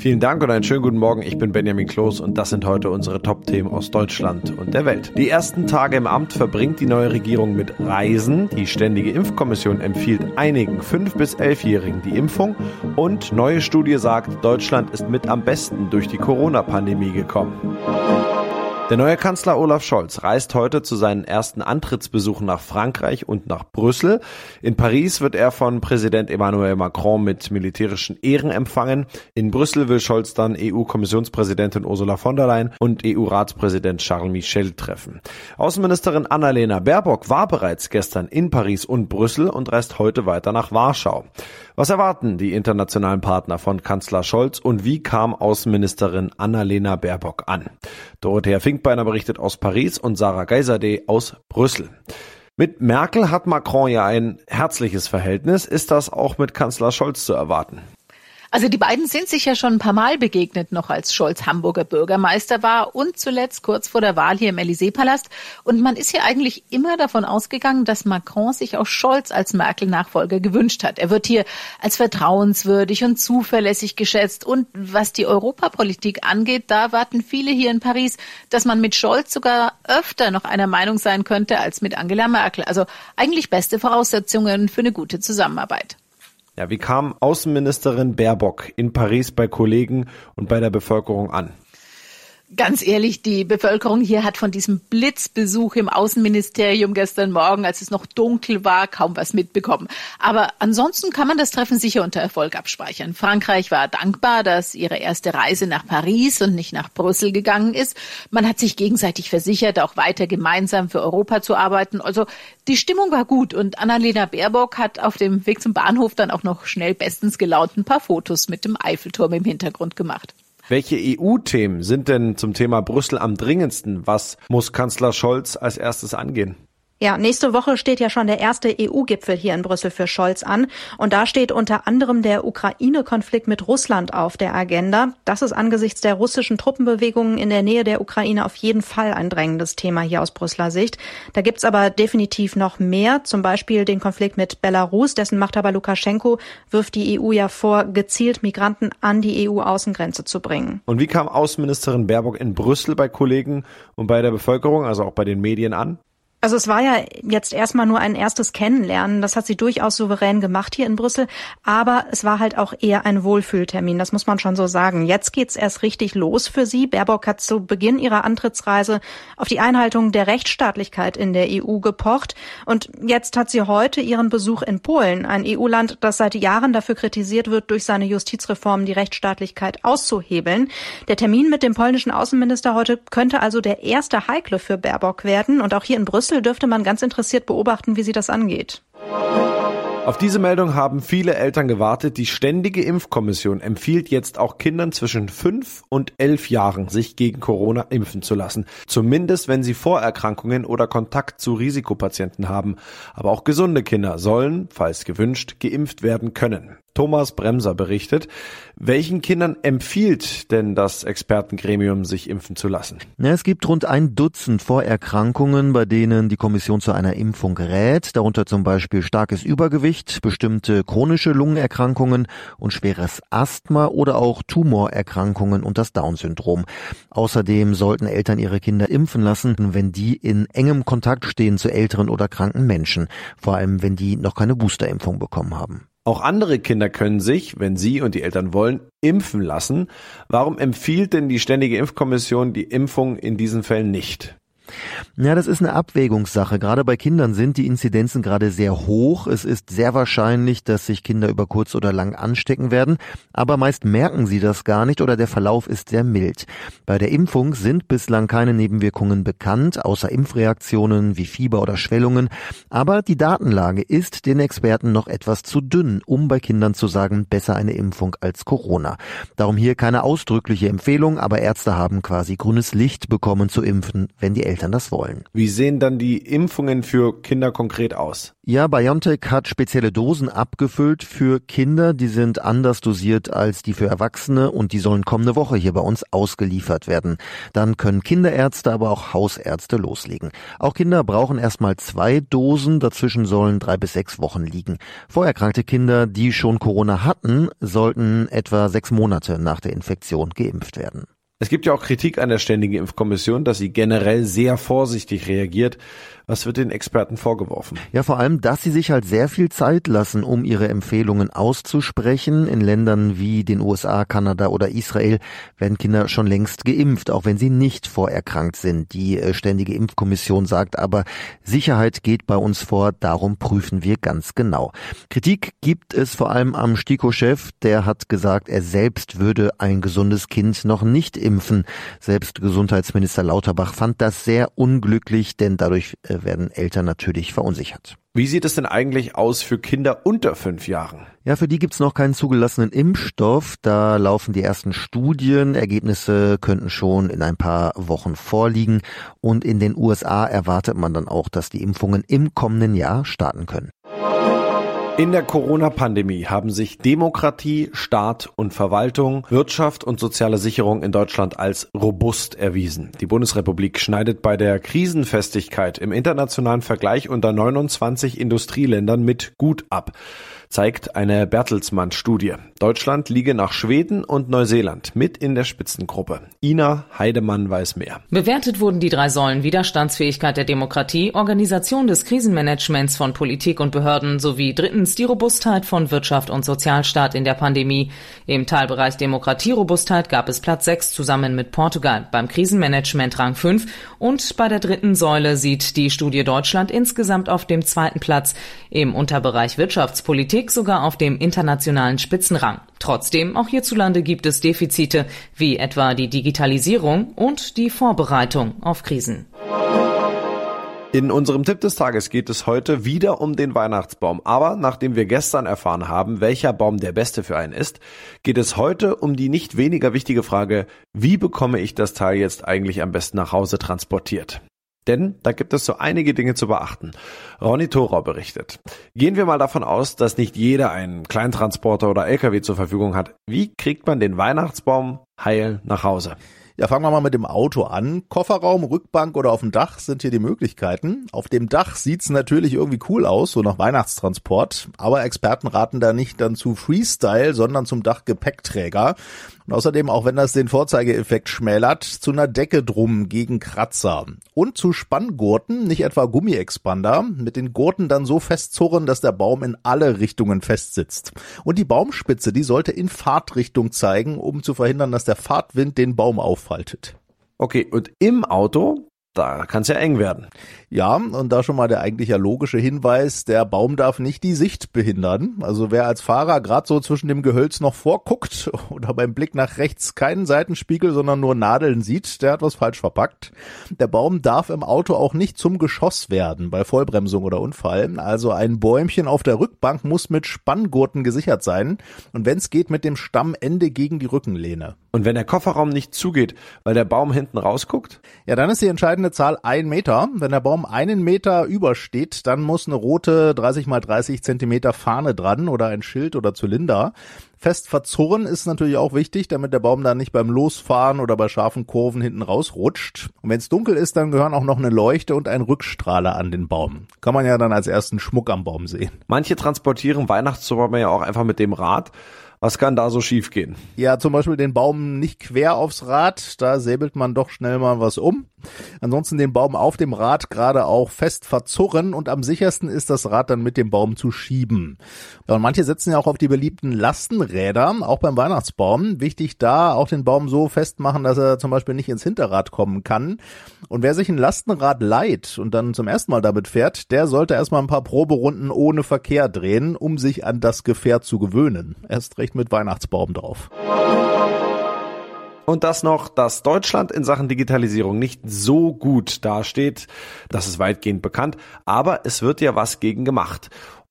Vielen Dank und einen schönen guten Morgen. Ich bin Benjamin Kloß und das sind heute unsere Top-Themen aus Deutschland und der Welt. Die ersten Tage im Amt verbringt die neue Regierung mit Reisen. Die Ständige Impfkommission empfiehlt einigen 5- bis 11-Jährigen die Impfung und neue Studie sagt, Deutschland ist mit am besten durch die Corona-Pandemie gekommen. Der neue Kanzler Olaf Scholz reist heute zu seinen ersten Antrittsbesuchen nach Frankreich und nach Brüssel. In Paris wird er von Präsident Emmanuel Macron mit militärischen Ehren empfangen. In Brüssel will Scholz dann EU-Kommissionspräsidentin Ursula von der Leyen und EU-Ratspräsident Charles Michel treffen. Außenministerin Annalena Baerbock war bereits gestern in Paris und Brüssel und reist heute weiter nach Warschau. Was erwarten die internationalen Partner von Kanzler Scholz und wie kam Außenministerin Annalena Baerbock an? Dorothea Finkbeiner berichtet aus Paris und Sarah Geiserde aus Brüssel. Mit Merkel hat Macron ja ein herzliches Verhältnis. Ist das auch mit Kanzler Scholz zu erwarten? Also die beiden sind sich ja schon ein paar Mal begegnet, noch als Scholz Hamburger Bürgermeister war und zuletzt kurz vor der Wahl hier im Élysée-Palast. Und man ist ja eigentlich immer davon ausgegangen, dass Macron sich auch Scholz als Merkel-Nachfolger gewünscht hat. Er wird hier als vertrauenswürdig und zuverlässig geschätzt. Und was die Europapolitik angeht, da warten viele hier in Paris, dass man mit Scholz sogar öfter noch einer Meinung sein könnte als mit Angela Merkel. Also eigentlich beste Voraussetzungen für eine gute Zusammenarbeit. Ja, wie kam Außenministerin Baerbock in Paris bei Kollegen und bei der Bevölkerung an? Ganz ehrlich, die Bevölkerung hier hat von diesem Blitzbesuch im Außenministerium gestern Morgen, als es noch dunkel war, kaum was mitbekommen. Aber ansonsten kann man das Treffen sicher unter Erfolg abspeichern. Frankreich war dankbar, dass ihre erste Reise nach Paris und nicht nach Brüssel gegangen ist. Man hat sich gegenseitig versichert, auch weiter gemeinsam für Europa zu arbeiten. Also die Stimmung war gut und Annalena Baerbock hat auf dem Weg zum Bahnhof dann auch noch schnell bestens gelaunt ein paar Fotos mit dem Eiffelturm im Hintergrund gemacht. Welche EU-Themen sind denn zum Thema Brüssel am dringendsten? Was muss Kanzler Scholz als erstes angehen? Ja, nächste Woche steht ja schon der erste EU-Gipfel hier in Brüssel für Scholz an. Und da steht unter anderem der Ukraine-Konflikt mit Russland auf der Agenda. Das ist angesichts der russischen Truppenbewegungen in der Nähe der Ukraine auf jeden Fall ein drängendes Thema hier aus Brüsseler Sicht. Da gibt's aber definitiv noch mehr, zum Beispiel den Konflikt mit Belarus. Dessen Machthaber Lukaschenko wirft die EU ja vor, gezielt Migranten an die EU-Außengrenze zu bringen. Und wie kam Außenministerin Baerbock in Brüssel bei Kollegen und bei der Bevölkerung, also auch bei den Medien an? Also es war ja jetzt erstmal nur ein erstes Kennenlernen. Das hat sie durchaus souverän gemacht hier in Brüssel. Aber es war halt auch eher ein Wohlfühltermin. Das muss man schon so sagen. Jetzt geht's erst richtig los für sie. Baerbock hat zu Beginn ihrer Antrittsreise auf die Einhaltung der Rechtsstaatlichkeit in der EU gepocht. Und jetzt hat sie heute ihren Besuch in Polen, ein EU-Land, das seit Jahren dafür kritisiert wird, durch seine Justizreformen die Rechtsstaatlichkeit auszuhebeln. Der Termin mit dem polnischen Außenminister heute könnte also der erste heikle für Baerbock werden. Und auch hier in Brüssel Brüssel dürfte man ganz interessiert beobachten, wie sie das angeht. Auf diese Meldung haben viele Eltern gewartet. Die Ständige Impfkommission empfiehlt jetzt auch Kindern zwischen fünf und elf Jahren, sich gegen Corona impfen zu lassen. Zumindest, wenn sie Vorerkrankungen oder Kontakt zu Risikopatienten haben. Aber auch gesunde Kinder sollen, falls gewünscht, geimpft werden können. Thomas Bremser berichtet. Welchen Kindern empfiehlt denn das Expertengremium, sich impfen zu lassen? Es gibt rund ein Dutzend Vorerkrankungen, bei denen die Kommission zu einer Impfung rät, darunter zum Beispiel starkes Übergewicht, bestimmte chronische Lungenerkrankungen und schweres Asthma oder auch Tumorerkrankungen und das Down-Syndrom. Außerdem sollten Eltern ihre Kinder impfen lassen, wenn die in engem Kontakt stehen zu älteren oder kranken Menschen, vor allem wenn die noch keine Boosterimpfung bekommen haben. Auch andere Kinder können sich, wenn sie und die Eltern wollen, impfen lassen. Warum empfiehlt denn die Ständige Impfkommission die Impfung in diesen Fällen nicht? Ja, das ist eine Abwägungssache. Gerade bei Kindern sind die Inzidenzen gerade sehr hoch. Es ist sehr wahrscheinlich, dass sich Kinder über kurz oder lang anstecken werden. Aber meist merken sie das gar nicht oder der Verlauf ist sehr mild. Bei der Impfung sind bislang keine Nebenwirkungen bekannt, außer Impfreaktionen wie Fieber oder Schwellungen. Aber die Datenlage ist den Experten noch etwas zu dünn, um bei Kindern zu sagen, besser eine Impfung als Corona. Darum hier keine ausdrückliche Empfehlung, aber Ärzte haben quasi grünes Licht bekommen zu impfen, wenn die Eltern Eltern das wollen. Wie sehen dann die Impfungen für Kinder konkret aus? Ja, BioNTech hat spezielle Dosen abgefüllt für Kinder. Die sind anders dosiert als die für Erwachsene und die sollen kommende Woche hier bei uns ausgeliefert werden. Dann können Kinderärzte, aber auch Hausärzte loslegen. Auch Kinder brauchen erstmal zwei Dosen. Dazwischen sollen drei bis sechs Wochen liegen. Vorerkrankte Kinder, die schon Corona hatten, sollten etwa sechs Monate nach der Infektion geimpft werden. Es gibt ja auch Kritik an der Ständigen Impfkommission, dass sie generell sehr vorsichtig reagiert. Was wird den Experten vorgeworfen? Ja, vor allem, dass sie sich halt sehr viel Zeit lassen, um ihre Empfehlungen auszusprechen. In Ländern wie den USA, Kanada oder Israel werden Kinder schon längst geimpft, auch wenn sie nicht vorerkrankt sind. Die äh, Ständige Impfkommission sagt aber, Sicherheit geht bei uns vor, darum prüfen wir ganz genau. Kritik gibt es vor allem am STIKO-Chef, der hat gesagt, er selbst würde ein gesundes Kind noch nicht. Selbst Gesundheitsminister Lauterbach fand das sehr unglücklich, denn dadurch äh, werden Eltern natürlich verunsichert. Wie sieht es denn eigentlich aus für Kinder unter fünf Jahren? Ja, für die gibt's noch keinen zugelassenen Impfstoff. Da laufen die ersten Studien. Ergebnisse könnten schon in ein paar Wochen vorliegen. Und in den USA erwartet man dann auch, dass die Impfungen im kommenden Jahr starten können. In der Corona-Pandemie haben sich Demokratie, Staat und Verwaltung, Wirtschaft und soziale Sicherung in Deutschland als robust erwiesen. Die Bundesrepublik schneidet bei der Krisenfestigkeit im internationalen Vergleich unter 29 Industrieländern mit gut ab zeigt eine Bertelsmann-Studie. Deutschland liege nach Schweden und Neuseeland mit in der Spitzengruppe. Ina Heidemann weiß mehr. Bewertet wurden die drei Säulen Widerstandsfähigkeit der Demokratie, Organisation des Krisenmanagements von Politik und Behörden sowie drittens die Robustheit von Wirtschaft und Sozialstaat in der Pandemie. Im Teilbereich Demokratierobustheit gab es Platz 6 zusammen mit Portugal, beim Krisenmanagement Rang 5 und bei der dritten Säule sieht die Studie Deutschland insgesamt auf dem zweiten Platz. Im Unterbereich Wirtschaftspolitik Politik sogar auf dem internationalen Spitzenrang. Trotzdem, auch hierzulande gibt es Defizite, wie etwa die Digitalisierung und die Vorbereitung auf Krisen. In unserem Tipp des Tages geht es heute wieder um den Weihnachtsbaum. Aber nachdem wir gestern erfahren haben, welcher Baum der beste für einen ist, geht es heute um die nicht weniger wichtige Frage, wie bekomme ich das Teil jetzt eigentlich am besten nach Hause transportiert? Denn da gibt es so einige Dinge zu beachten. Ronny Thorau berichtet. Gehen wir mal davon aus, dass nicht jeder einen Kleintransporter oder LKW zur Verfügung hat. Wie kriegt man den Weihnachtsbaum heil nach Hause? Ja, fangen wir mal mit dem Auto an. Kofferraum, Rückbank oder auf dem Dach sind hier die Möglichkeiten. Auf dem Dach sieht's natürlich irgendwie cool aus, so nach Weihnachtstransport. Aber Experten raten da nicht dann zu Freestyle, sondern zum Dachgepäckträger. Und außerdem, auch wenn das den Vorzeigeeffekt schmälert, zu einer Decke drum gegen Kratzer. Und zu Spanngurten, nicht etwa Gummiexpander, mit den Gurten dann so festzurren, dass der Baum in alle Richtungen festsitzt. Und die Baumspitze, die sollte in Fahrtrichtung zeigen, um zu verhindern, dass der Fahrtwind den Baum auffaltet. Okay, und im Auto da kann es ja eng werden. Ja, und da schon mal der eigentlich ja logische Hinweis, der Baum darf nicht die Sicht behindern. Also wer als Fahrer gerade so zwischen dem Gehölz noch vorguckt oder beim Blick nach rechts keinen Seitenspiegel, sondern nur Nadeln sieht, der hat was falsch verpackt. Der Baum darf im Auto auch nicht zum Geschoss werden bei Vollbremsung oder Unfall. Also ein Bäumchen auf der Rückbank muss mit Spanngurten gesichert sein und wenn es geht mit dem Stammende gegen die Rückenlehne. Und wenn der Kofferraum nicht zugeht, weil der Baum hinten rausguckt? Ja, dann ist die entscheidende Zahl ein Meter. Wenn der Baum einen Meter übersteht, dann muss eine rote 30 mal 30 Zentimeter Fahne dran oder ein Schild oder Zylinder. Fest verzurren ist natürlich auch wichtig, damit der Baum dann nicht beim Losfahren oder bei scharfen Kurven hinten rausrutscht. Und wenn es dunkel ist, dann gehören auch noch eine Leuchte und ein Rückstrahler an den Baum. Kann man ja dann als ersten Schmuck am Baum sehen. Manche transportieren Weihnachtsbäume ja auch einfach mit dem Rad. Was kann da so schiefgehen? Ja, zum Beispiel den Baum nicht quer aufs Rad, da säbelt man doch schnell mal was um. Ansonsten den Baum auf dem Rad gerade auch fest verzurren und am sichersten ist das Rad dann mit dem Baum zu schieben. Ja, und manche setzen ja auch auf die beliebten Lastenräder, auch beim Weihnachtsbaum. Wichtig da auch den Baum so festmachen, dass er zum Beispiel nicht ins Hinterrad kommen kann. Und wer sich ein Lastenrad leiht und dann zum ersten Mal damit fährt, der sollte erstmal ein paar Proberunden ohne Verkehr drehen, um sich an das Gefährt zu gewöhnen. Erst recht mit Weihnachtsbaum drauf. Und das noch, dass Deutschland in Sachen Digitalisierung nicht so gut dasteht, das ist weitgehend bekannt, aber es wird ja was gegen gemacht.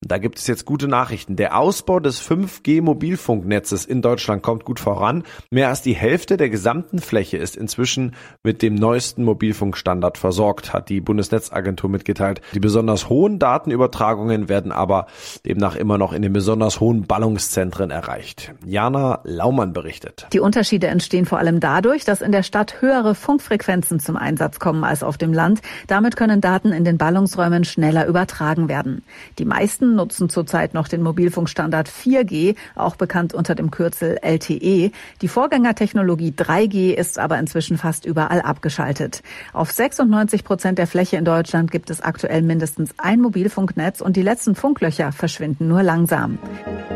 Da gibt es jetzt gute Nachrichten. Der Ausbau des 5G-Mobilfunknetzes in Deutschland kommt gut voran. Mehr als die Hälfte der gesamten Fläche ist inzwischen mit dem neuesten Mobilfunkstandard versorgt, hat die Bundesnetzagentur mitgeteilt. Die besonders hohen Datenübertragungen werden aber demnach immer noch in den besonders hohen Ballungszentren erreicht. Jana Laumann berichtet. Die Unterschiede entstehen vor allem dadurch, dass in der Stadt höhere Funkfrequenzen zum Einsatz kommen als auf dem Land. Damit können Daten in den Ballungsräumen schneller übertragen werden. Die meisten nutzen zurzeit noch den Mobilfunkstandard 4G, auch bekannt unter dem Kürzel LTE. Die Vorgängertechnologie 3G ist aber inzwischen fast überall abgeschaltet. Auf 96 Prozent der Fläche in Deutschland gibt es aktuell mindestens ein Mobilfunknetz und die letzten Funklöcher verschwinden nur langsam.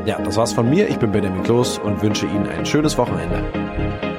Ja, das war's von mir. Ich bin Benjamin Kloß und wünsche Ihnen ein schönes Wochenende.